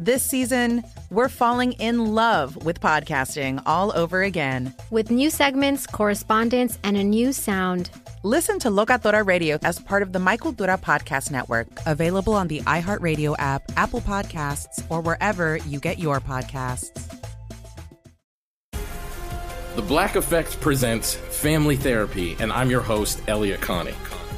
This season, we're falling in love with podcasting all over again. With new segments, correspondence, and a new sound. Listen to Locatora Radio as part of the My Cultura Podcast Network, available on the iHeartRadio app, Apple Podcasts, or wherever you get your podcasts. The Black Effect presents Family Therapy, and I'm your host, Elliott Connie.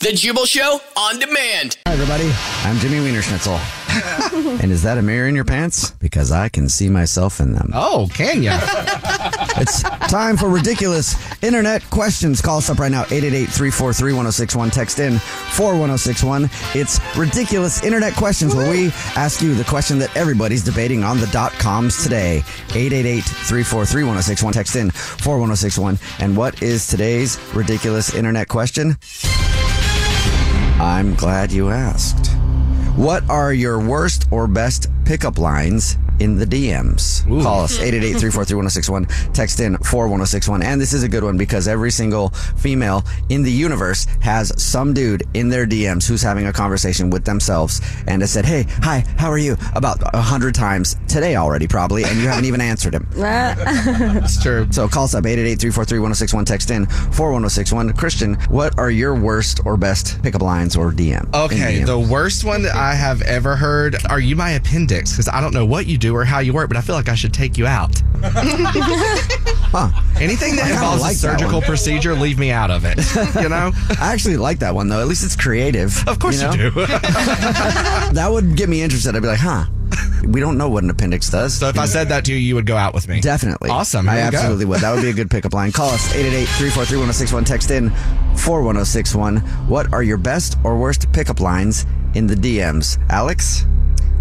The Jubal Show on demand. Hi, everybody. I'm Jimmy Wiener Schnitzel. and is that a mirror in your pants? Because I can see myself in them. Oh, can ya? it's time for ridiculous internet questions. Call us up right now, 888-343-1061. Text in 41061. It's ridiculous internet questions where we ask you the question that everybody's debating on the dot coms today. 888-343-1061. Text in 41061. And what is today's ridiculous internet question? I'm glad you asked. What are your worst or best pickup lines in the DMs. Ooh. Call us 888-343-1061. Text in 41061. And this is a good one because every single female in the universe has some dude in their DMs who's having a conversation with themselves and has said, Hey, hi, how are you? About a hundred times today already, probably, and you haven't even answered him. That's true. So call us up 888-343-1061. Text in 41061. Christian, what are your worst or best pickup lines or DM? Okay, the worst one that I have ever heard are you my appendix? Because I don't know what you do do or how you work, but I feel like I should take you out. huh. Anything that involves like a surgical procedure, leave me out of it. You know? I actually like that one though. At least it's creative. Of course you, know? you do. that would get me interested. I'd be like, huh. We don't know what an appendix does. So if I said that to you, you would go out with me. Definitely. Awesome. Here I absolutely go. would. That would be a good pickup line. Call us 888-343-1061. Text in 41061. What are your best or worst pickup lines in the DMs? Alex?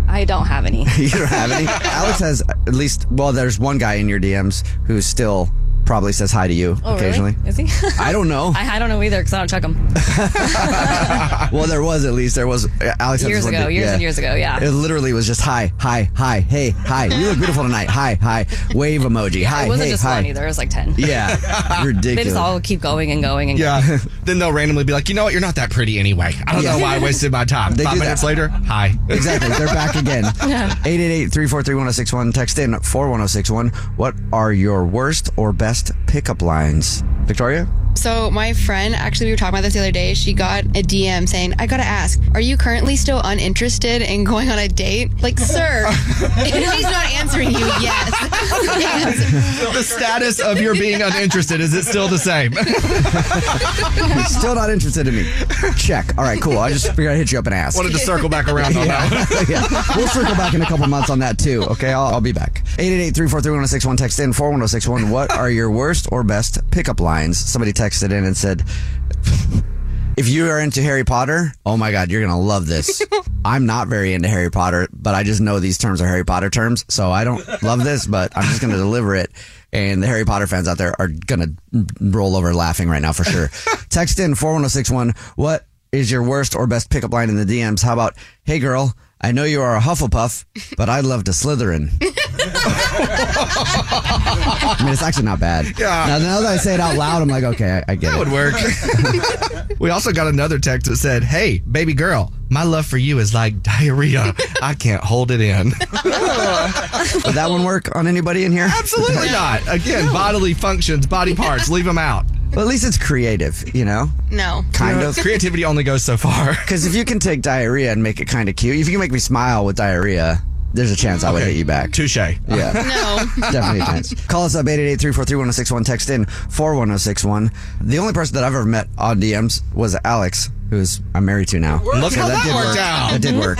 I don't have any. you don't have any? Alex has at least, well, there's one guy in your DMs who's still probably says hi to you oh, occasionally. Really? Is he? I don't know. I, I don't know either because I don't check them. well, there was at least there was uh, Alex years ago, years yeah. and years ago. Yeah, it literally was just hi, hi, hi, hey, hi. You look beautiful tonight. Hi, hi. Wave emoji. Yeah, hi, it wasn't hey, just hi. one either. It was like ten. Yeah, ridiculous. they just all keep going and going and yeah. Going. then they'll randomly be like, you know what? You're not that pretty anyway. I don't yeah. know why I wasted my time. They Five minutes that. later, hi. Exactly. They're back again. 888-343-1061. Text in 41061. What are your worst or best pickup lines? lines. Victoria? So my friend, actually, we were talking about this the other day. She got a DM saying, "I gotta ask, are you currently still uninterested in going on a date?" Like, sir, if she's not answering you, yes. yes. The status of your being uninterested is it still the same? still not interested in me. Check. All right, cool. I just figured I'd hit you up and ask. Wanted to circle back around on yeah. that. yeah, we'll circle back in a couple months on that too. Okay, I'll, I'll be back. 888-343-1061. Text in 41061. What are your worst or best pickup lines? Somebody text texted in and said, if you are into Harry Potter, oh my God, you're going to love this. I'm not very into Harry Potter, but I just know these terms are Harry Potter terms. So I don't love this, but I'm just going to deliver it. And the Harry Potter fans out there are going to roll over laughing right now for sure. Text in 41061. What is your worst or best pickup line in the DMs? How about, hey girl, I know you are a Hufflepuff, but I'd love to Slytherin. I mean, it's actually not bad. Yeah. Now, now that I say it out loud, I'm like, okay, I, I get that it. would work. we also got another text that said, "Hey, baby girl, My love for you is like diarrhea. I can't hold it in. Would that one work on anybody in here? Absolutely not. Again, bodily functions, body parts, leave them out. Well, at least it's creative, you know? No. Kind of. Creativity only goes so far. Because if you can take diarrhea and make it kind of cute, if you can make me smile with diarrhea, there's a chance I would hit you back. Touche. Yeah. No. Definitely a chance. Call us up 888-343-1061. Text in 41061. The only person that I've ever met on DMs was Alex, who's I'm married to now. Look how that did worked work. out. That did work.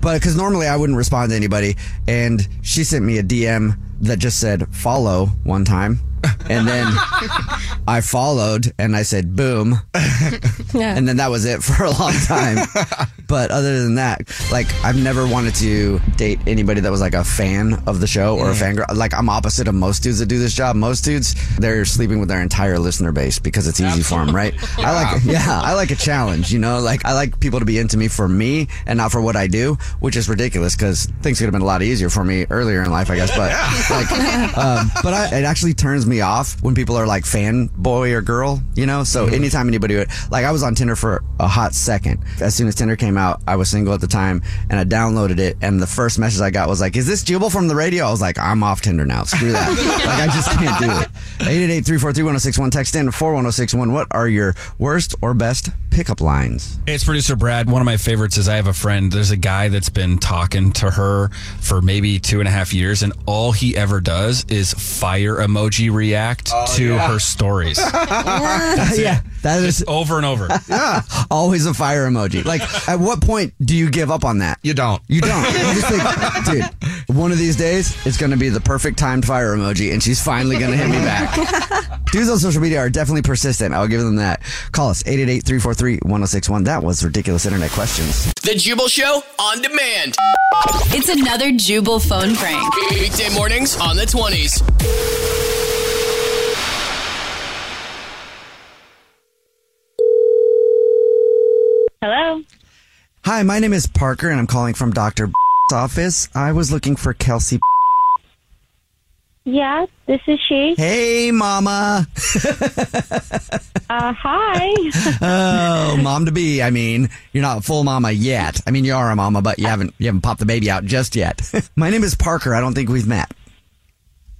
But because normally I wouldn't respond to anybody, and she sent me a DM that just said follow one time. And then I followed and I said boom. Yeah. And then that was it for a long time. but other than that, like I've never wanted to date anybody that was like a fan of the show or a fan girl. Like I'm opposite of most dudes that do this job. Most dudes, they're sleeping with their entire listener base because it's easy for them, right? I like, yeah, I like a challenge, you know, like I like people to be into me for me and not for what I do, which is ridiculous because things could have been a lot easier for me earlier in life, I guess. But like, um, but I, it actually turns me off when people are like fan boy or girl, you know? So mm-hmm. anytime anybody would, like I was on Tinder for a hot second. As soon as Tinder came out, I was single at the time and I downloaded it. And the first message I got was like, is this Jubal from the radio? I was like, I'm off Tinder now. Screw that. like I just can't do it. 888-343-1061 text in 41061. What are your worst or best pickup lines? Hey, it's producer Brad. One of my favorites is I have a friend. There's a guy that's been talking to her for maybe two and a half years, and all he ever does is fire emoji react oh, to yeah. her stories. yeah, that is over and over. Yeah, always a fire emoji. Like, at what point do you give up on that? You don't. You don't. You just think, dude, one of these days it's going to be the perfect timed fire emoji, and she's finally going to hit me back. Dudes on social media are definitely persistent. I'll give them that. Call us 888-343-1061. That was ridiculous internet questions. The Jubal Show on demand. It's another Jubal phone prank. Weekday mornings on the 20s. Hello. Hi, my name is Parker, and I'm calling from Doctor office. I was looking for Kelsey. Yeah, this is she. Hey, Mama. Uh, hi. oh, mom to be. I mean, you're not a full mama yet. I mean, you are a mama, but you haven't you haven't popped the baby out just yet. My name is Parker. I don't think we've met.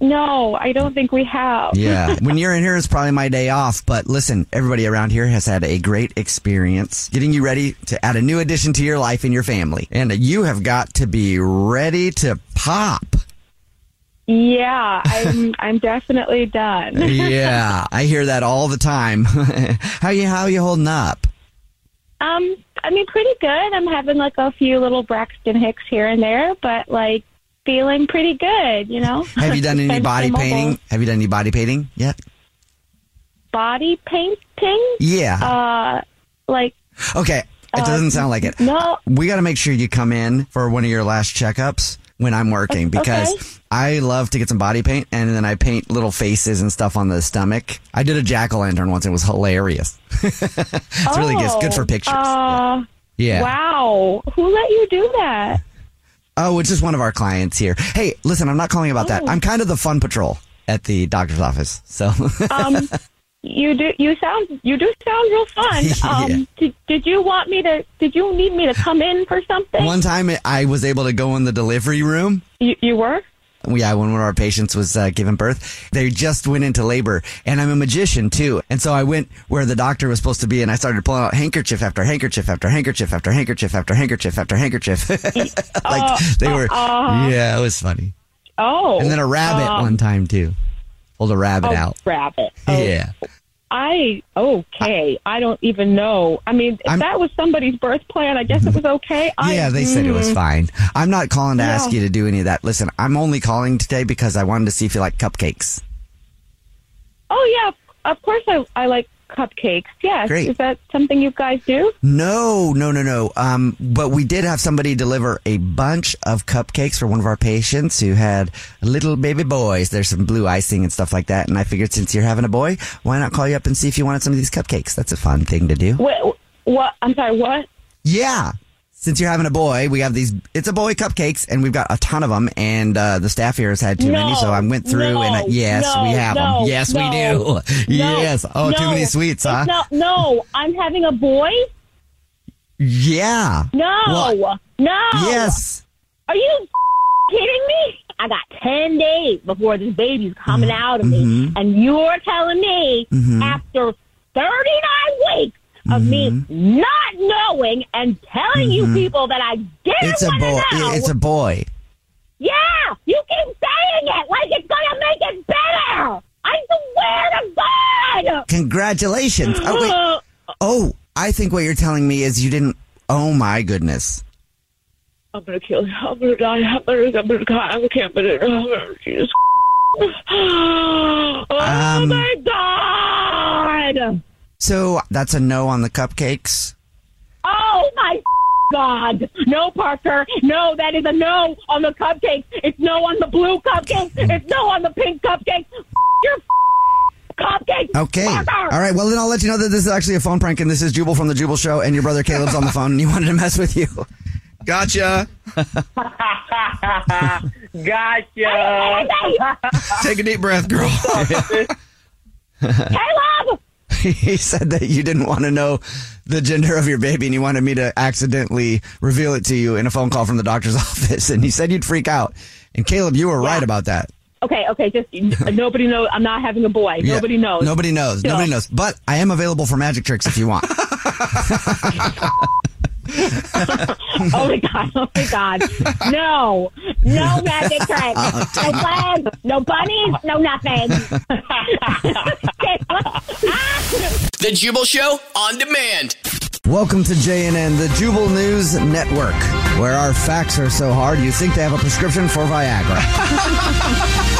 No, I don't think we have. Yeah, when you're in here, it's probably my day off. But listen, everybody around here has had a great experience getting you ready to add a new addition to your life and your family, and you have got to be ready to pop. Yeah, I'm. I'm definitely done. yeah, I hear that all the time. how you how you holding up? Um, I mean, pretty good. I'm having like a few little Braxton Hicks here and there, but like feeling pretty good. You know. Have you done any body painting? Have you done any body painting yet? Body painting? Yeah. Uh, like Okay, it doesn't sound like it. no. We got to make sure you come in for one of your last checkups when I'm working because Okay. I love to get some body paint and then I paint little faces and stuff on the stomach. I did a jack o' lantern once. It was hilarious. it's really good. It's good for pictures. Uh, Yeah. Wow. Who let you do that? Oh, it's just one of our clients here. Hey, listen, I'm not calling about that. Oh. I'm kind of the fun patrol at the doctor's office. So Um, you do. You sound. You do sound real fun. Um, Yeah. did, did you want me to? Did you need me to come in for something? one time I was able to go in the delivery room. You, you were. Yeah, when one of our patients was uh, giving birth, they just went into labor, and I'm a magician too. And so I went where the doctor was supposed to be, and I started pulling out handkerchief after handkerchief after handkerchief after handkerchief after handkerchief after handkerchief. like they were, uh, yeah, it was funny. Oh. And then a rabbit um, one time too. Pulled a rabbit oh, out. Rabbit. Oh, Yeah. I okay. I don't even know. I mean, if I'm- that was somebody's birth plan, I guess it was okay. I, Yeah, they said it was mm. fine. I'm not calling to ask you to do any of that. Listen, I'm only calling today because I wanted to see if you like cupcakes. Oh yeah, of course I I like cupcakes. Yes. Great. Is that something you guys do? No, no, no, no. Um, but we did have somebody deliver a bunch of cupcakes for one of our patients who had little baby boys. There's some blue icing and stuff like that. And I figured since you're having a boy, why not call you up and see if you wanted some of these cupcakes? That's a fun thing to do. What? What? I'm sorry. What? Yeah. Since you're having a boy, we have these, it's a boy cupcakes and we've got a ton of them and, uh, the staff here has had too many. So I went through no, and I, yes, no, we have no, them. Yes, we do. no, yes. Oh, too many sweets, huh? Not, no, I'm having a boy. Yeah. No, What? no. Yes. Are you kidding me? I got 10 days before this baby's coming out of me. Mhm. And you're telling me Mhm. after 39 weeks of me not knowing and telling you people that I didn't Mm-hmm. It's a boy. know. It's a boy. yeah, you keep saying it like it's going to make it better. I swear to God. Congratulations. Oh, wait. Oh, I think what you're telling me is you didn't. Oh my goodness. I'm gonna kill you. I'm gonna die. I'm gonna, I'm gonna die. I can't believe it. Oh, Jesus. Oh Um, my God! So that's a no on the cupcakes. Oh my God! No, Parker. No, that is a no on the cupcakes. It's no on the blue cupcakes. It's no on the pink cupcakes. Your cupcakes. Okay. Parker. All right. Well, then I'll let you know that this is actually a phone prank, and this is Jubal from the Jubal Show, and your brother Caleb's on the phone, and he wanted to mess with you. Gotcha. Gotcha. Take a deep breath, girl. Caleb. he said that you didn't want to know the gender of your baby, and he wanted me to accidentally reveal it to you in a phone call from the doctor's office, and he said you'd freak out. And Caleb, you were right about that. Okay, okay, just nobody knows. I'm not having a boy. Yeah. Nobody knows. Nobody knows. Still. Nobody knows. But I am available for magic tricks if you want. oh my god! Oh my god! No, no magic tricks. Oh, no flags. No bunnies. No nothing. The Jubal Show on demand. Welcome to JNN, the Jubal News Network, where our facts are so hard you think they have a prescription for Viagra.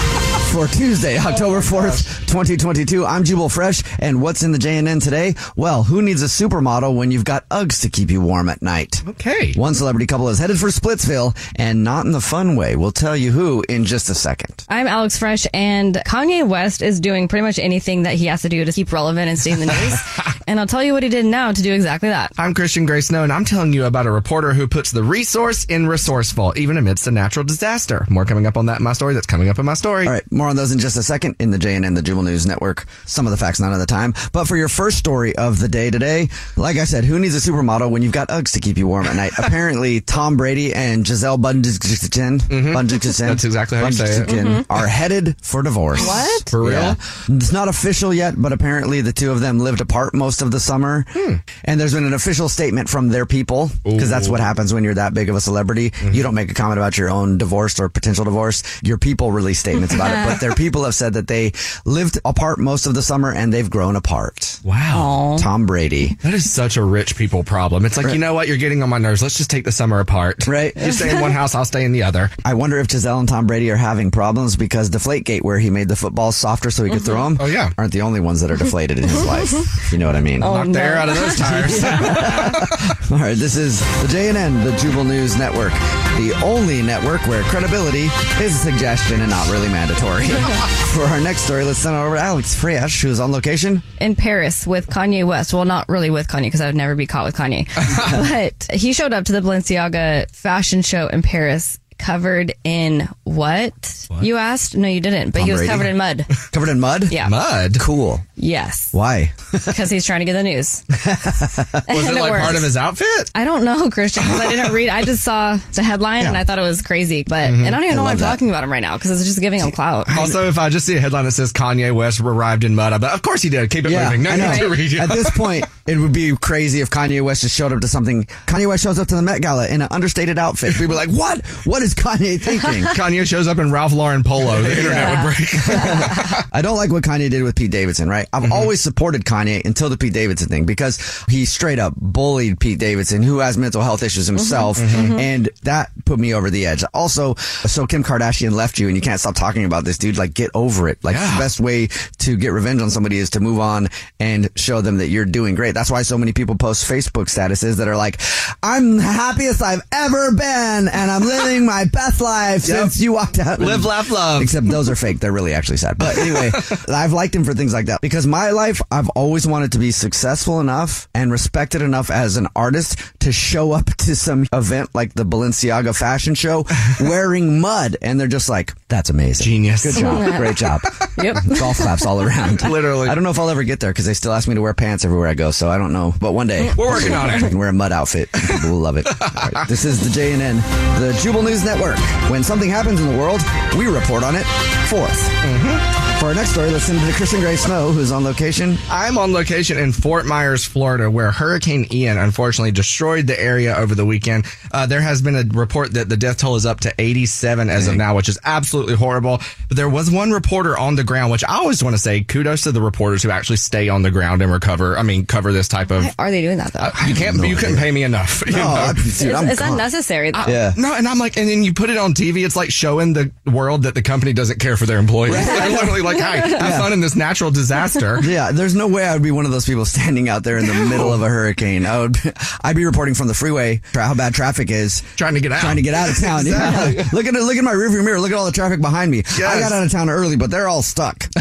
for Tuesday, oh, October 4th, 2022, I'm Jubal Fresh, and what's in the JNN today? Well, who needs a supermodel when you've got Uggs to keep you warm at night? Okay. One celebrity couple is headed for Splitsville, and not in the fun way. We'll tell you who in just a second. I'm Alex Fresh, and Kanye West is doing pretty much anything that he has to do to keep relevant and stay in the news. and I'll tell you what he did now to do exactly that. I'm Christian Gray Snow, and I'm telling you about a reporter who puts the resource in resourceful, even amidst a natural disaster. More coming up on that in my story. That's coming up in my story. All right, more on those in just a second in the JNN, the Jubal News Network. Some of the facts, none of the time. But for your first story of the day today, like I said, who needs a supermodel when you've got Uggs to keep you warm at night? Apparently, Tom Brady and Gisele Bundchen, mm-hmm. Bundchen, That's exactly how you say it. Bundchen mm-hmm. are headed for divorce. What? For real? Yeah. It's not official yet, but apparently the two of them lived apart most of the summer. Hmm. And there's been an official statement from their people, because that's what happens when you're that big of a celebrity. Mm-hmm. You don't make a comment about your own divorce or potential divorce. Your people release statements about it, but their people have said that they lived apart most of the summer and they've grown apart. Wow. Tom Brady. That is such a rich people problem. It's like, you know what? You're getting on my nerves. Let's just take the summer apart. Right. You stay in one house, I'll stay in the other. I wonder if Gisele and Tom Brady are having problems because Deflategate, where he made the footballs softer so he could mm-hmm. throw them, Oh, yeah. aren't the only ones that are deflated in his life. You know what I mean? Oh, Knock the air out of those tires. All right, this is the JNN, the Jubal News Network, the only network where credibility is a suggestion and not really mandatory. For our next story, let's send it over to Alex Fresh, who's on location. in Paris with Kanye West. Well, not really with Kanye because I would never be caught with Kanye. but he showed up to the Balenciaga fashion show in Paris covered in what? You asked? No, you didn't. But Tom he was Brady? covered in mud. Covered in mud? Yeah. Mud? Cool. Yes. Why? Because he's trying to get the news. Was it like part of his outfit? I don't know, Christian, because I didn't read. I just saw the headline and I thought it was crazy. But mm-hmm. and I don't even I know why I'm that. talking about him right now because it's just giving him clout. Also, if I just see a headline that says Kanye West arrived in mud, I'm like, of course he did. Keep it moving. No I need to read it. At this point, it would be crazy if Kanye West just showed up to something. Kanye West shows up to the Met Gala in an understated outfit. We'd be like, what? What is Kanye thinking? Kanye shows up in Ralph Lauren polo. The internet would break. I don't like what Kanye did with Pete Davidson, right? I've Mm-hmm. always supported Kanye until the Pete Davidson thing because he straight up bullied Pete Davidson, who has mental health issues himself. Mm-hmm. And that put me over the edge. Also, so Kim Kardashian left you and you can't stop talking about this dude. Like, get over it. Like, Yeah. the best way to get revenge on somebody is to move on and show them that you're doing great. That's why so many people post Facebook statuses that are like, I'm the happiest I've ever been and I'm living my best life Yep. since you walked out. Live, laugh, love. Except those are fake. They're really actually sad. But anyway, I've liked him for things like that because my life, I've always wanted to be successful enough and respected enough as an artist to show up to some event like the Balenciaga fashion show wearing mud. And they're just like, that's amazing. Genius. Good job. Great job. Yep. Golf claps all around. Literally. I don't know if I'll ever get there because they still ask me to wear pants everywhere I go. So I don't know. But one day. We're working on it. I can wear a mud outfit. People will love it. All right. This is the JNN, the Jubal News Network. When something happens in the world, we report on it 4th For our next story, let's send it to Christian Gray Snow, who's on location. I'm on location in Fort Myers, Florida, where Hurricane Ian unfortunately destroyed the area over the weekend. Uh, there has been a report that the death toll is up to 87 as of now, which is absolutely horrible. But there was one reporter on the ground, which I always want to say kudos to the reporters who actually stay on the ground and recover. I mean, cover this type of. Are they doing that though? You can't. you couldn't pay me enough. you No, know? I- dude, is, I'm is that gone. necessary? though? Yeah. No, and I'm like, and then you put it on TV. It's like showing the world that the company doesn't care for their employees. They're literally like, "Hey, have fun in this natural disaster." Yeah, there's no way I would be one of those people standing out there in the middle of a hurricane. I would, be, I'd be reporting from the freeway how bad traffic is, Trying to get out. trying to get out of town. Exactly. Yeah, look at it. Look at my rearview mirror. Look at all the traffic behind me. I got out of town early, but they're all stuck.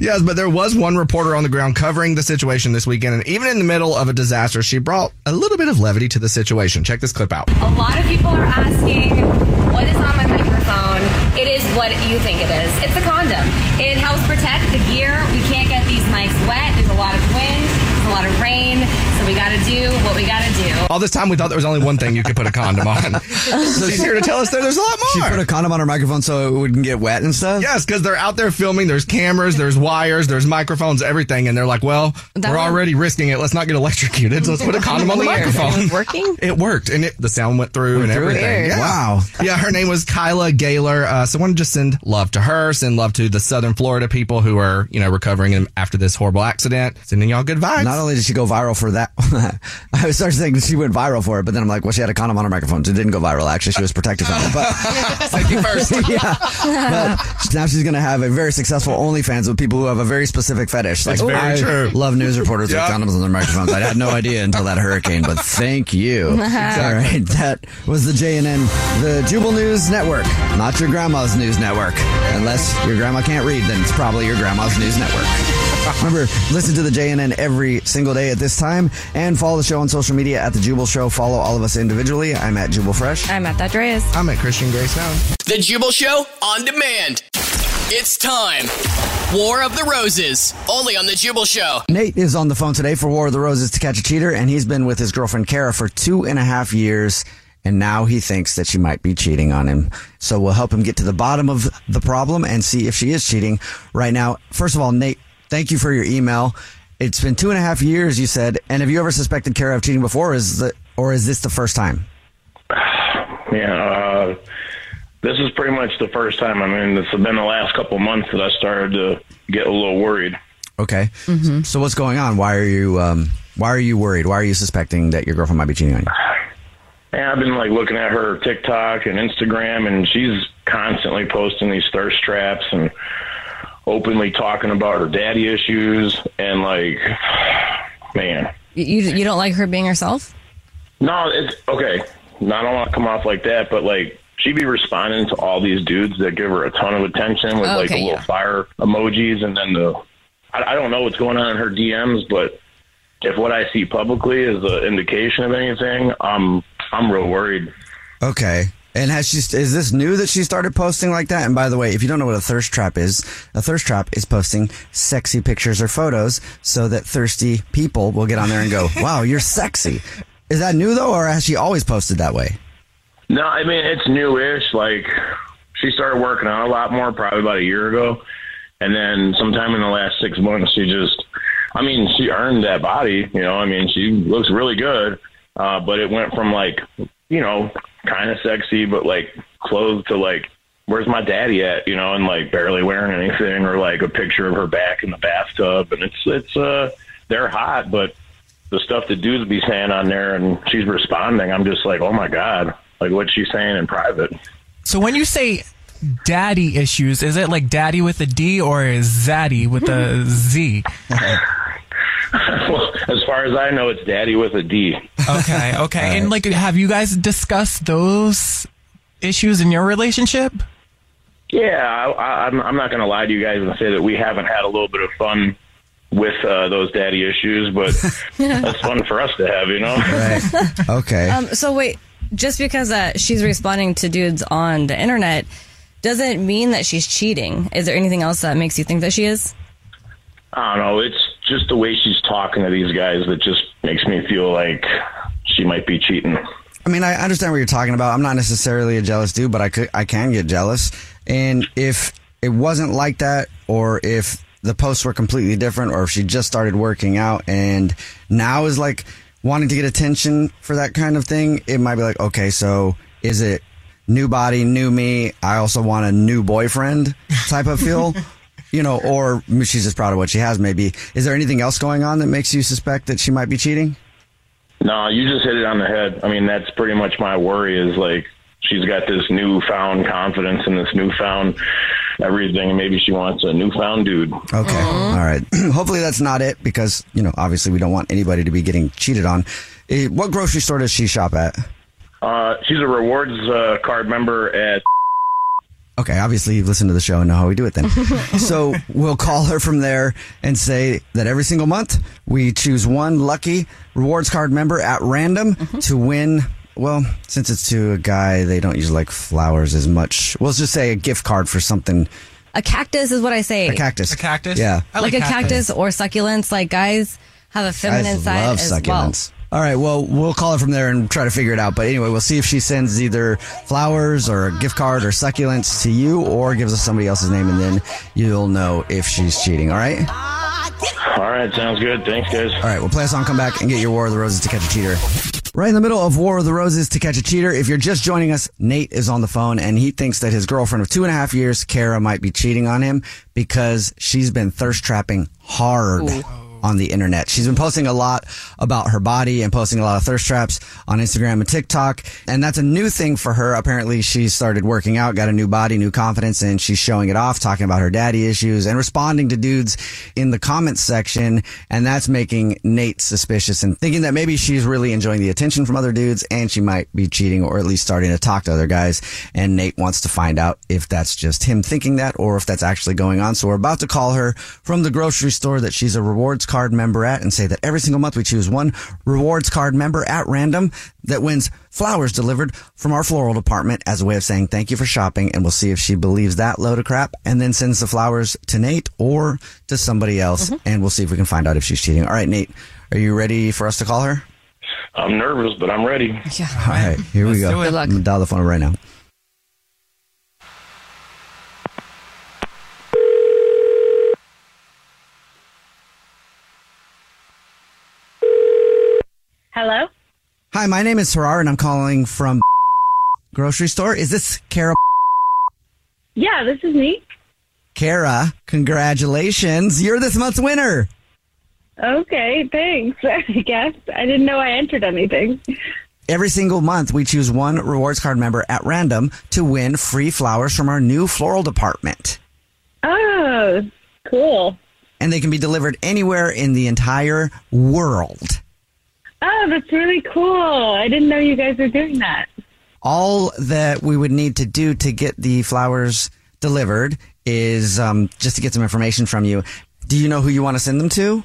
yes, but there was one reporter on the ground covering the situation this weekend, and even in the middle of a disaster, she brought a little bit of levity to the situation. Check this clip out. A lot of people are asking, what is on my microphone? It is what you think it is. It's a condom. It helps protect the gear. We can't get these mics wet. There's a lot of wind, there's a lot of rain, so we gotta do what we gotta do. All this time, we thought there was only one thing you could put a condom on. so she's here to tell us that there's a lot more. She put a condom on her microphone so it wouldn't get wet and stuff. Yes, because they're out there filming. There's cameras, there's wires, there's microphones, everything, and they're like, "Well, That we're one- already risking it. Let's not get electrocuted. So let's put a condom on the Weird. microphone." It was working? It worked, and it, the sound went through and through everything. Weird. Yeah. Wow. Yeah, her name was Kyla Galer. Uh, so I want to just send love to her, send love to the Southern Florida people who are, you know, recovering after this horrible accident. Sending y'all good vibes. Not only did she go viral for that, I started thinking she went viral for it, but then I'm like, well, she had a condom on her microphone, so it didn't go viral. Actually, she was protected from it. But Safety first. yeah, but now she's going to have a very successful OnlyFans with people who have a very specific fetish. Like, very I true. Love news reporters Yeah. with condoms on their microphones. I had no idea until that hurricane, but thank you. All right, that was the JNN, the Jubal News Network, not your grandma's news network. Unless your grandma can't read, then it's probably your grandma's news network. Remember, listen to the JNN every single day at this time and follow the show on social media at The Jubal Show. Follow all of us individually. I'm at Jubal Fresh. I'm at that Dreas. I'm at Christian Gray Snow. The Jubal Show on demand. It's time. War of the Roses, only on The Jubal Show. Nate is on the phone today for War of the Roses to catch a cheater, and he's been with his girlfriend Kara for two and a half years, and now he thinks that she might be cheating on him. So we'll help him get to the bottom of the problem and see if she is cheating right now. First of all, Nate, thank you for your email. It's been two and a half years, you said, and have you ever suspected Kara of cheating before? Or is the, or is this the first time? Yeah, uh, this is pretty much the first time. I mean, it's been the last couple months that I started to get a little worried. Okay. So what's going on? Why are you um, Why are you worried? Why are you suspecting that your girlfriend might be cheating on you? And I've been like looking at her TikTok and Instagram, and she's constantly posting these thirst traps and openly talking about her daddy issues. And like, man, You, you you don't like her being herself? no, it's okay. No, I don't want to come off like that, but like, she'd be responding to all these dudes that give her a ton of attention with Oh, like okay, the little yeah. fire emojis, and then the I, I don't know what's going on in her DMs, but if what I see publicly is an indication of anything, I'm I'm real worried. Okay. And has she? Is this new that she started posting like that? And by the way, if you don't know what a thirst trap is, a thirst trap is posting sexy pictures or photos so that thirsty people will get on there and go, "Wow, you're sexy." Is that new though, or has she always posted that way? No, I mean it's newish. Like she started working out a lot more probably about a year ago, and then sometime in the last six months, she just, I mean, she earned that body. You know, I mean, she looks really good, uh, but it went from like, you know, kind of sexy, but like clothes to like. Where's my daddy at? You know, and like barely wearing anything, or like a picture of her back in the bathtub, and it's it's uh they're hot, but the stuff that dudes be saying on there, and she's responding. I'm just like, oh my god, like what she's saying in private. So when you say daddy issues, is it like daddy with a D or is zaddy with a Z? well, as far as I know, it's daddy with a D. Okay, okay. And like, have you guys discussed those issues in your relationship? Yeah, I, I, I'm, I'm not going to lie to you guys and say that we haven't had a little bit of fun with uh, those daddy issues, but that's fun for us to have, you know. Right. Okay. Um, so wait, just because uh, she's responding to dudes on the internet doesn't mean that she's cheating. Is there anything else that makes you think that she is? I don't know. It's just the way she's talking to these guys that just makes me feel like she might be cheating. I mean, I understand what you're talking about. I'm not necessarily a jealous dude, but I could, I can get jealous. And if it wasn't like that, or if the posts were completely different, or if she just started working out and now is like wanting to get attention for that kind of thing, it might be like, okay, so is it new body, new me? I also want a new boyfriend type of feel. You know, or she's just proud of what she has, maybe. Is there anything else going on that makes you suspect that she might be cheating? No, you just hit it on the head. I mean, that's pretty much my worry is like she's got this newfound confidence and this newfound everything, maybe she wants a newfound dude. Okay. All right. Hopefully that's not it because, you know, obviously we don't want anybody to be getting cheated on. Eh, What grocery store does she shop at? Uh, she's a rewards uh, card member at. Okay, obviously you've listened to the show and know how we do it then. so we'll call her from there and say that every single month we choose one lucky rewards card member at random mm-hmm. to win. Well, since it's to a guy, they don't usually like flowers as much. We'll just say a gift card for something. A cactus is what I say. A cactus. A cactus? Yeah. like, a cactus or succulents. Like guys have a feminine Guys side love as succulents. All right, well, we'll call her from there and try to figure it out. But anyway, we'll see if she sends either flowers or a gift card or succulents to you or gives us somebody else's name, and then you'll know if she's cheating. All right? All right, sounds good. Thanks, guys. All right, we'll play a song, come back, and get your War of the Roses to catch a cheater. Right in the middle of War of the Roses to catch a cheater. If you're just joining us, Nate is on the phone and he thinks that his girlfriend of two and a half years, Kara, might be cheating on him because she's been thirst trapping hard. On the internet. She's been posting a lot about her body and posting a lot of thirst traps on Instagram and TikTok. And that's a new thing for her. Apparently she started working out, got a new body, new confidence, and she's showing it off, talking about her daddy issues and responding to dudes in the comments section. And that's making Nate suspicious and thinking that maybe she's really enjoying the attention from other dudes and she might be cheating or at least starting to talk to other guys. And Nate wants to find out if that's just him thinking that or if that's actually going on. So we're about to call her from the grocery store that she's a rewards card member at and say that every single month we choose one rewards card member at random that wins flowers delivered from our floral department as a way of saying thank you for shopping. And we'll see if she believes that load of crap and then sends the flowers to Nate or to somebody else. Mm-hmm. And we'll see if we can find out if she's cheating. All right, Nate, are you ready for us to call her? I'm nervous, but I'm ready. Yeah. All right, here we Let's go. do it. Good luck. I'm gonna dial the phone right now. Hello? Hi, my name is Harar and I'm calling from grocery store. Is this Kara? Yeah, this is me. Kara, congratulations. You're this month's winner. Okay, thanks. I guess. I didn't know I entered anything. Every single month, we choose one rewards card member at random to win free flowers from our new floral department. Oh, cool. And they can be delivered anywhere in the entire world. Oh, that's really cool. I didn't know you guys were doing that. All that we would need to do to get the flowers delivered is um, just to get some information from you. Do you know who you want to send them to?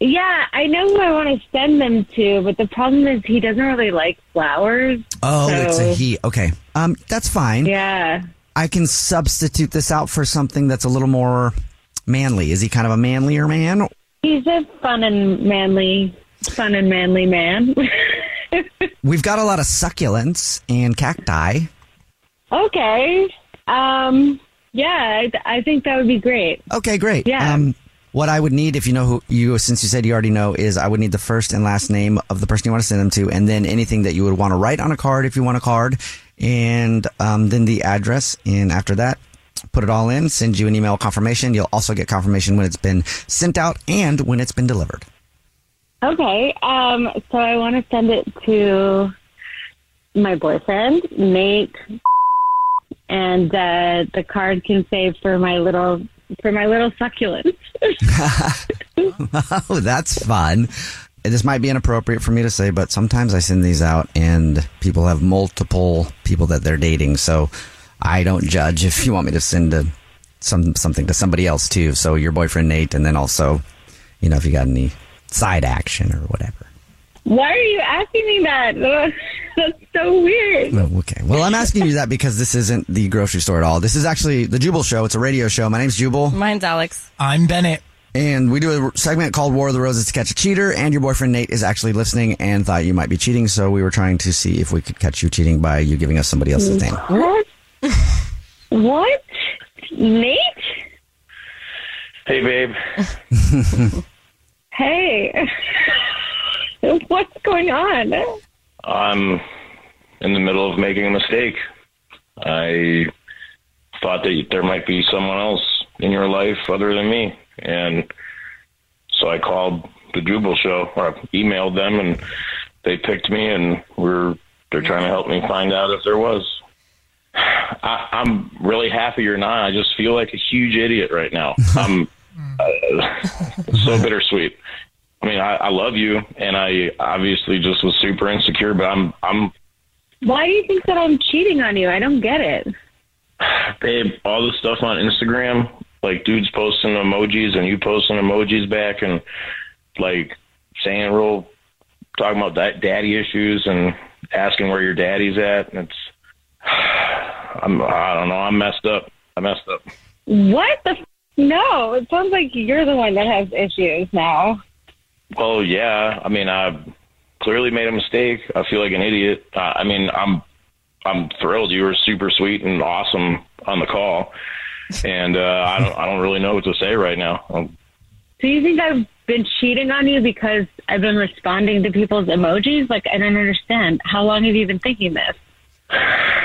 Yeah, I know who I want to send them to, but the problem is he doesn't really like flowers. Oh, it's a he. Okay. Um, that's fine. Yeah. I can substitute this out for something that's a little more manly. Is he kind of a manlier man? He's a fun and manly, fun and manly man. We've got a lot of succulents and cacti. okay. Um. Yeah, I, I think that would be great. Okay, great. Yeah. Um, what I would need, if you know who you, since you said you already know, is I would need the first and last name of the person you want to send them to, and then anything that you would want to write on a card if you want a card, and um, then the address. And after that, put it all in, send you an email confirmation. You'll also get confirmation when it's been sent out and when it's been delivered. Okay. Um. So I want to send it to my boyfriend Nate, and uh, the card can say for my little for my little succulents. oh, that's fun. This might be inappropriate for me to say, but sometimes I send these out and people have multiple people that they're dating. So I don't judge if you want me to send a, some something to somebody else too. So your boyfriend Nate, and then also, you know, if you got any side action or whatever. Why are you asking me that? That's so weird. Oh, okay. Well, I'm asking you that because this isn't the grocery store at all. This is actually the Jubal Show. It's a radio show. My name's Jubal. Mine's Alex. I'm Bennett. And we do a segment called War of the Roses to catch a cheater. And your boyfriend Nate is actually listening and thought you might be cheating. So we were trying to see if we could catch you cheating by you giving us somebody else's name. What? what? Nate? Hey, babe. Hey. What's going on? I'm in the middle of making a mistake. I thought that there might be someone else in your life other than me. And so I called the Jubal show or I emailed them and they picked me and we're they're trying to help me find out if there was. I, I'm really happy you're not. I just feel like a huge idiot right now. I'm uh, so bittersweet. I mean, I, I love you, and I obviously just was super insecure. But I'm, I'm, Why do you think that I'm cheating on you? I don't get it. babe. All the stuff on Instagram, like dudes posting emojis and you posting emojis back, and like saying real, talking about that daddy issues and asking where your daddy's at. And it's, I'm, I don't know. I'm messed up. I messed up. What the? F- no, it sounds like you're the one that has issues now. Well, yeah. I mean, I clearly made a mistake. I feel like an idiot. Uh, I mean, I'm I'm thrilled. You were super sweet and awesome on the call, and uh, I don't I don't really know what to say right now. Um, Do you think I've been cheating on you because I've been responding to people's emojis? Like, I don't understand. How long have you been thinking this?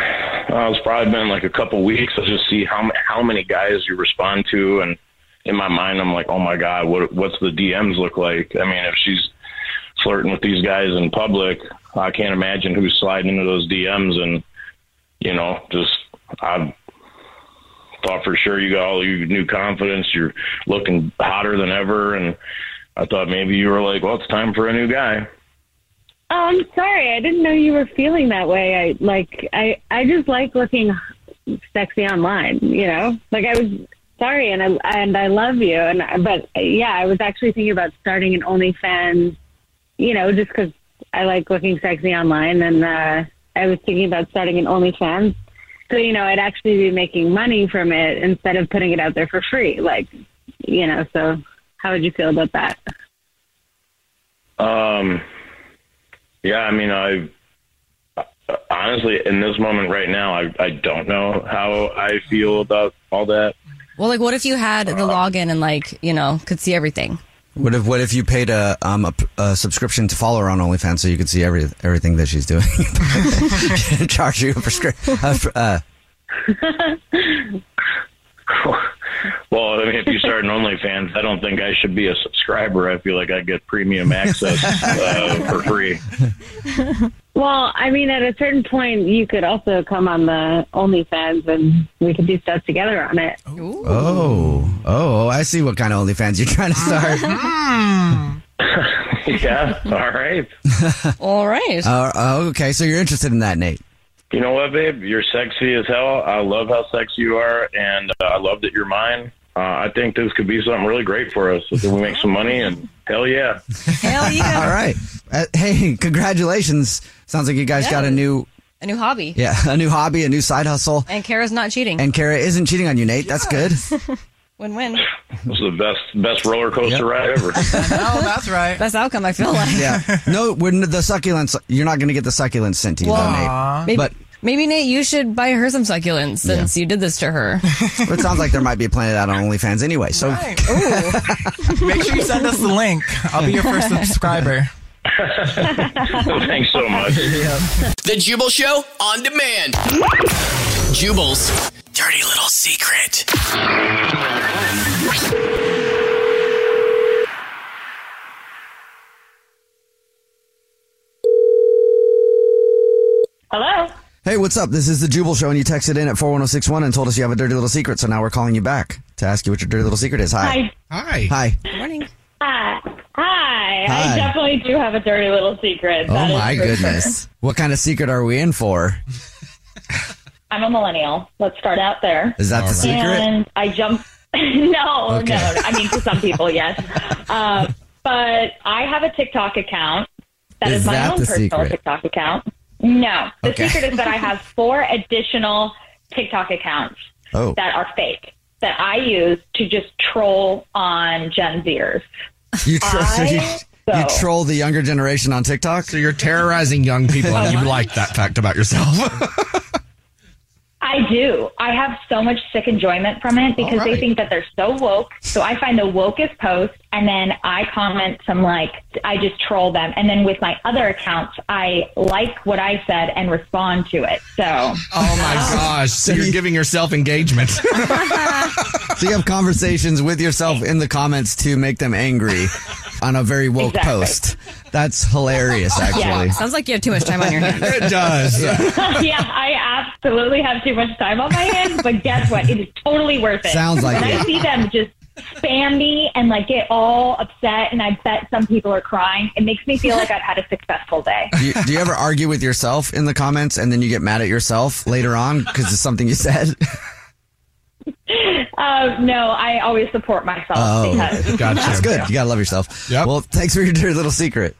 Uh, it's probably been like a couple weeks. I just see how how many guys you respond to, and in my mind, I'm like, oh my god, what what's the DMs look like? I mean, if she's flirting with these guys in public, I can't imagine who's sliding into those DMs, and you know, just I thought for sure you got all your new confidence. You're looking hotter than ever, and I thought maybe you were like, well, it's time for a new guy. Oh, I'm sorry. I didn't know you were feeling that way. I like I I just like looking sexy online, you know? Like I was sorry and I and I love you and but yeah, I was actually thinking about starting an OnlyFans, you know, just cuz I like looking sexy online and uh I was thinking about starting an OnlyFans. So, you know, I'd actually be making money from it instead of putting it out there for free. Like, you know, so how would you feel about that? Um, yeah, I mean, I honestly, in this moment right now, I, I don't know how I feel about all that. Well, like, what if you had the login and, like, you know, could see everything? What if what if you paid a um a, a subscription to follow her on OnlyFans so you could see every everything that she's doing? Charge you a prescription. Uh, uh, Well, I mean, if you start an OnlyFans, I don't think I should be a subscriber. I feel like I get premium access uh, for free. Well, I mean, at a certain point, you could also come on the OnlyFans and we could do stuff together on it. oh, oh, I see what kind of OnlyFans you're trying to start. yeah, all right. All right. Uh, oh, okay, so you're interested in that, Nate? You know what, babe? You're sexy as hell. I love how sexy you are, and uh, I love that you're mine. Uh, I think this could be something really great for us if we make some money, and hell yeah. Hell yeah. All right. Uh, hey, congratulations. Sounds like you guys Yeah. got a new, A new hobby. yeah, a new hobby, a new side hustle. And Kara's not cheating. And Kara isn't cheating on you, Nate. That's good. win win. This is the best best roller coaster ride ever. Oh, that's right. Best outcome, I feel like. Yeah. No, when the succulents, you're not going to get the succulents sent to you, though, Nate. maybe, But maybe, Nate, you should buy her some succulents since you did this to her. it sounds like there might be a planet out on OnlyFans anyway. So Make sure you send us the link. I'll be your first subscriber. Thanks so much. The Jubal Show on demand. Jubal's dirty little secret. Hey, what's up? This is the Jubal Show, and you texted in at 41061 and told us you have a dirty little secret. So now we're calling you back to ask you what your dirty little secret is. Hi. Hi. Hi. Good morning. Hi. Hi. Hi. I definitely do have a dirty little secret. Oh, That is my for sure. goodness. What kind of secret are we in for? I'm a millennial. Let's start out there. Is that the secret? And I jump. no, Okay. no. I mean, to some people, yes. Uh, but I have a TikTok account, That Is is, my that own personal secret? TikTok account. No, the Okay. secret is that I have four additional TikTok accounts Oh. that are fake that I use to just troll on Gen Zers. You, tro- so you, I- you troll the younger generation on TikTok? So you're terrorizing young people and you like that fact about yourself. I do. I have so much sick enjoyment from it because All they think that they're so woke. So I find the wokest post and then I comment some like, I just troll them. And then with my other accounts, I like what I said and respond to it. So. Oh my gosh. So you're giving yourself engagement. So you have conversations with yourself in the comments to make them angry on a very woke Exactly. post. That's hilarious, actually. Sounds like you have too much time on your hands. it does. yeah, I absolutely have too much time on my hands, but guess what? It is totally worth it. Sounds like when it. I see them just spam me and like get all upset, and I bet some people are crying. It makes me feel like I've had a successful day. Do you, do you ever argue with yourself in the comments and then you get mad at yourself later on because it's something you said? Um, no, I always support myself Oh, because That's good. You gotta love yourself. Well, thanks for your dirty little secret.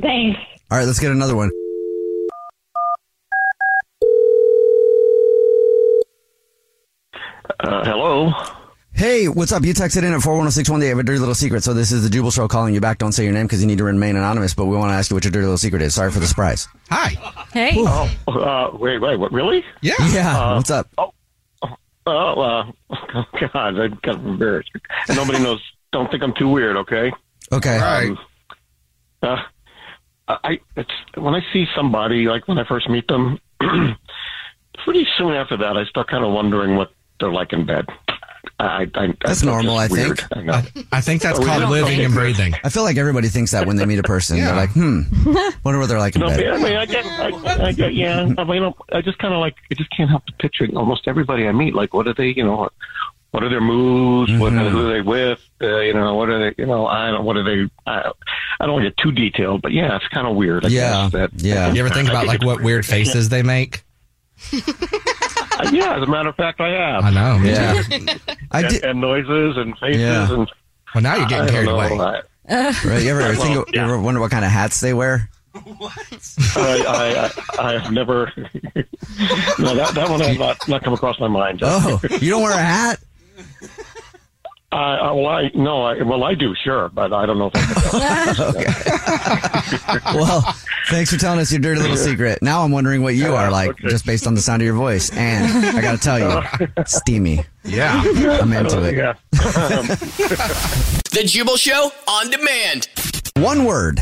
thanks. All right, let's get another one. Uh, hello. Hey, what's up? You texted in at 41061. They have a dirty little secret. So this is the Jubal Show calling you back. Don't say your name because you need to remain anonymous, but we want to ask you what your dirty little secret is. Sorry for the surprise. Hi. Hey. Oh, uh, wait, wait, what, really? Yeah. Yeah. Uh, what's up? Oh, uh, oh, God, I'm kind of embarrassed. And nobody knows. Don't think I'm too weird, okay? Okay. Um, uh, I it's when I see somebody like when I first meet them, pretty soon after that, I start kind of wondering what they're like in bed. I, I, That's that's normal, I weird. think. I, know. I think that's Oh, called living and breathing. I feel like everybody thinks that when they meet a person. They're like, hmm, wonder what they're like in No, bed. I mean, I get, I, I get, yeah. I mean, I just kind of like, I just can't help but picture almost everybody I meet. Like, what are they, you know, what are their moves? Mm-hmm. who are they with? Uh, you know, what are they, you know, I don't, what are they? I, I don't want to get too detailed, but yeah, it's kind of weird. I Yeah, guess, that, yeah. You ever think about like what weird faces they make? Yeah, as a matter of fact, I have. I know. Yeah. I and, did. and noises and faces Yeah. and. Well, now you're getting I carried away. I, Right? You ever, Well, think, you ever wonder what kind of hats they wear? I, I, I have never. no, that, that one has not, not come across my mind. Oh, you don't wear a hat? Uh, uh, well, I no, I, well, I do, sure, but I don't know if I can. Well, thanks for telling us your dirty little secret. Now I'm wondering what you are like, Okay. just based on the sound of your voice. And I got to tell you, steamy. Yeah. I'm into it. Yeah. The Jubal Show on demand. One word.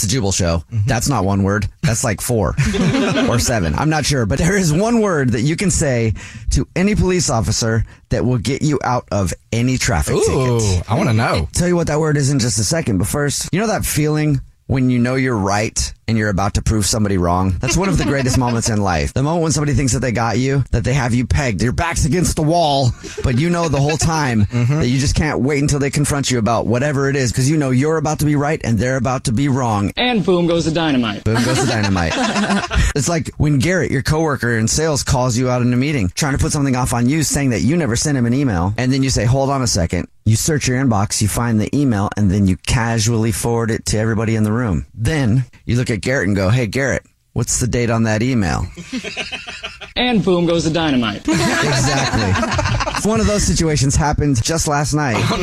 It's a Jubal show. That's not one word. That's like four or seven. I'm not sure. But there is one word that you can say to any police officer that will get you out of any traffic Ooh, ticket. I want to know. Tell you what that word is in just a second. But first, you know that feeling when you know you're right and you're about to prove somebody wrong? That's one of the greatest moments in life. The moment when somebody thinks that they got you, that they have you pegged, your back's against the wall, but you know the whole time mm-hmm. that you just can't wait until they confront you about whatever it is because you know you're about to be right and they're about to be wrong. And boom goes the dynamite. Boom goes the dynamite. it's like when Garrett, your coworker in sales, calls you out in a meeting, trying to put something off on you, saying that you never sent him an email, and then you say, "Hold on a second. You search your inbox, you find the email, and then you casually forward it to everybody in the room. Then you look at Garrett and go, "Hey, Garrett." What's the date on that email? And boom goes the dynamite. Exactly. One of those situations happened just last night. Oh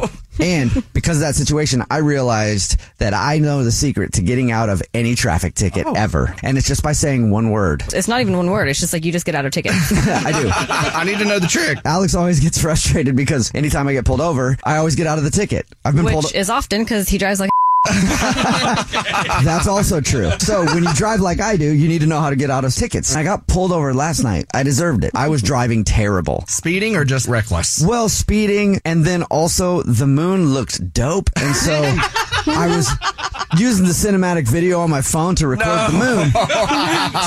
no. And because of that situation, I realized that I know the secret to getting out of any traffic ticket oh. ever. And it's just by saying one word. It's not even one word. It's just like you just get out of ticket. I do. I need to know the trick. Alex always gets frustrated because anytime I get pulled over, I always get out of the ticket. I've been pulled Which is often because he drives like That's also true. So when you drive like I do, you need to know how to get out of tickets. I got pulled over last night. I deserved it. I was driving terrible. Speeding or just reckless? Well, speeding, and then also the moon looked dope, and so I was using the cinematic video on my phone to record the moon.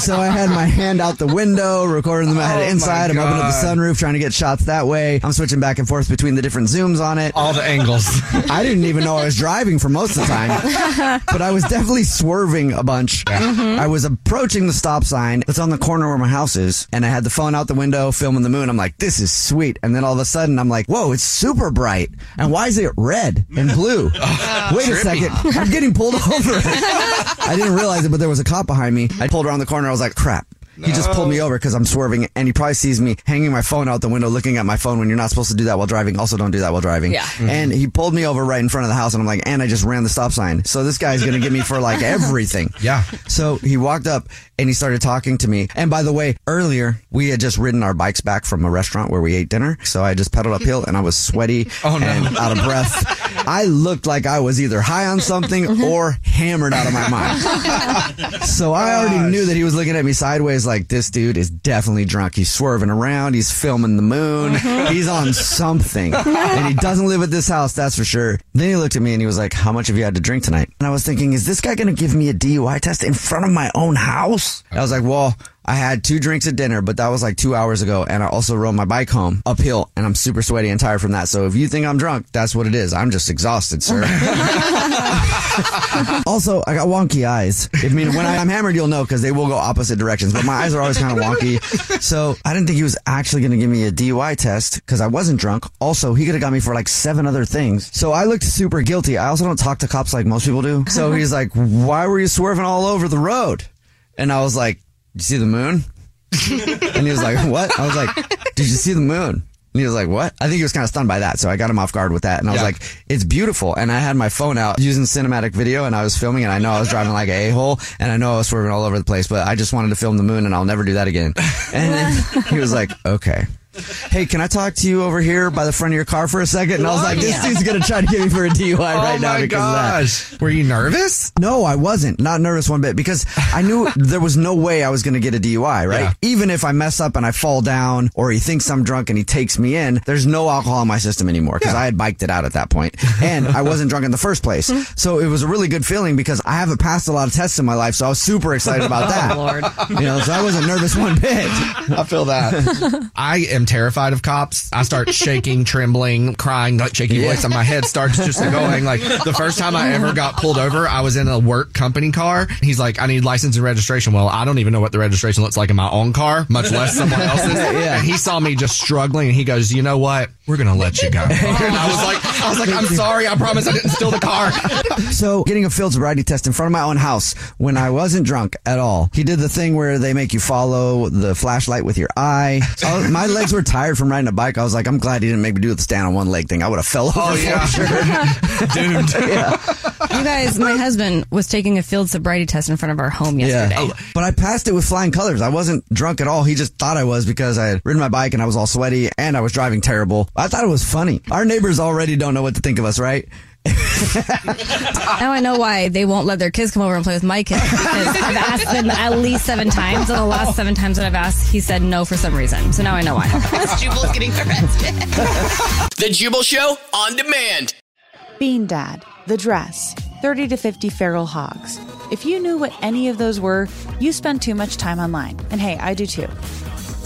so I had my hand out the window, recording them. I had Oh it inside. I'm opening up the sunroof, trying to get shots that way. I'm switching back and forth between the different zooms on it. All the angles. I didn't even know I was driving for most of the time, but I was definitely swerving a bunch. Mm-hmm. I was approaching the stop sign that's on the corner where my house is, and I had the phone out the window filming the moon. I'm like, this is sweet. And then all of a sudden, I'm like, whoa, it's super bright. And why is it red and blue? Wait a. second. I'm getting pulled over. I didn't realize it, but there was a cop behind me. I pulled around the corner. I was like, crap. He just pulled me over because I'm swerving, and he probably sees me hanging my phone out the window, looking at my phone when you're not supposed to do that while driving. Also, don't do that while driving. Yeah. Mm-hmm. And he pulled me over right in front of the house, and I'm like, and I just ran the stop sign. So this guy's gonna get me for like everything. Yeah. So he walked up and he started talking to me. And by the way, earlier we had just ridden our bikes back from a restaurant where we ate dinner. So I just pedaled uphill and I was sweaty Oh, no. and out of breath. I looked like I was either high on something or hammered out of my mind. So I already knew that he was looking at me sideways like this dude is definitely drunk. He's swerving around. He's filming the moon. Mhm. He's on something. and he doesn't live at this house, that's for sure. Then he looked at me and he was like, how much have you had to drink tonight? And I was thinking, is this guy going to give me a DUI test in front of my own house? I was like, well, I had two drinks at dinner, but that was like two hours ago. And I also rode my bike home uphill and I'm super sweaty and tired from that. So if you think I'm drunk, that's what it is. I'm just exhausted, sir. also, I got wonky eyes. I mean, when I'm hammered, you'll know because they will go opposite directions. But my eyes are always kind of wonky. So I didn't think he was actually going to give me a DUI test because I wasn't drunk. Also, he could have got me for like seven other things. So I looked super guilty. I also don't talk to cops like most people do. So he's like, "Why were you swerving all over the road?" And I was like, "Did you see the moon?" and he was like, "What?" I was like, "Did you see the moon?" And he was like, "What?" I think he was kind of stunned by that, so I got him off guard with that. And I was Yeah. like, "It's beautiful." And I had my phone out using cinematic video, and I was filming, and I know I was driving like a hole, and I know I was swerving all over the place, but I just wanted to film the moon, and I'll never do that again. And then he was like, "Okay." Hey, can I talk to you over here by the front of your car for a second? And I was like, this dude's gonna try to get me for a DUI right Oh now because gosh. of that. Were you nervous? No, I wasn't. Not nervous one bit because I knew there was no way I was gonna get a DUI, right? Yeah. Even if I mess up and I fall down or he thinks I'm drunk and he takes me in, there's no alcohol in my system anymore because I had biked it out at that point and I wasn't drunk in the first place. Mm-hmm. So it was a really good feeling because I haven't passed a lot of tests in my life, so I was super excited about oh, that. Oh, Lord. You know, so I wasn't nervous one bit. I feel that. I am terrified of cops. I start shaking, trembling, crying, like shaky Yeah. voice, and my head starts just going. Like the first time I ever got pulled over, I was in a work company car. He's like, "I need license and registration." Well, I don't even know what the registration looks like in my own car, much less someone else's. Yeah. And he saw me just struggling, and he goes, "You know what? We're gonna let you go." And I was like, "I was like, I'm sorry. I promise I didn't steal the car." So, getting a field sobriety test in front of my own house when I wasn't drunk at all. He did the thing where they make you follow the flashlight with your eye. So oh, my legs were tired from riding a bike. I was like, I'm glad he didn't make me do the stand on one leg thing. I would have fell over Oh, yeah. for sure. Doomed. yeah. You guys, my husband was taking a field sobriety test in front of our home yesterday. Yeah. But I passed it with flying colors. I wasn't drunk at all. He just thought I was because I had ridden my bike and I was all sweaty and I was driving terrible. I thought it was funny. Our neighbors already don't know what to think of us, right? Now I know why they won't let their kids come over and play with my kids because I've asked them at least seven times, and the last seven times that I've asked, he said no for some reason. So now I know why. Jubal's getting arrested. The Jubal Show on demand. Bean Dad, The Dress, 30 to 50 Feral Hogs. If you knew what any of those were, you spend too much time online. And hey, I do too.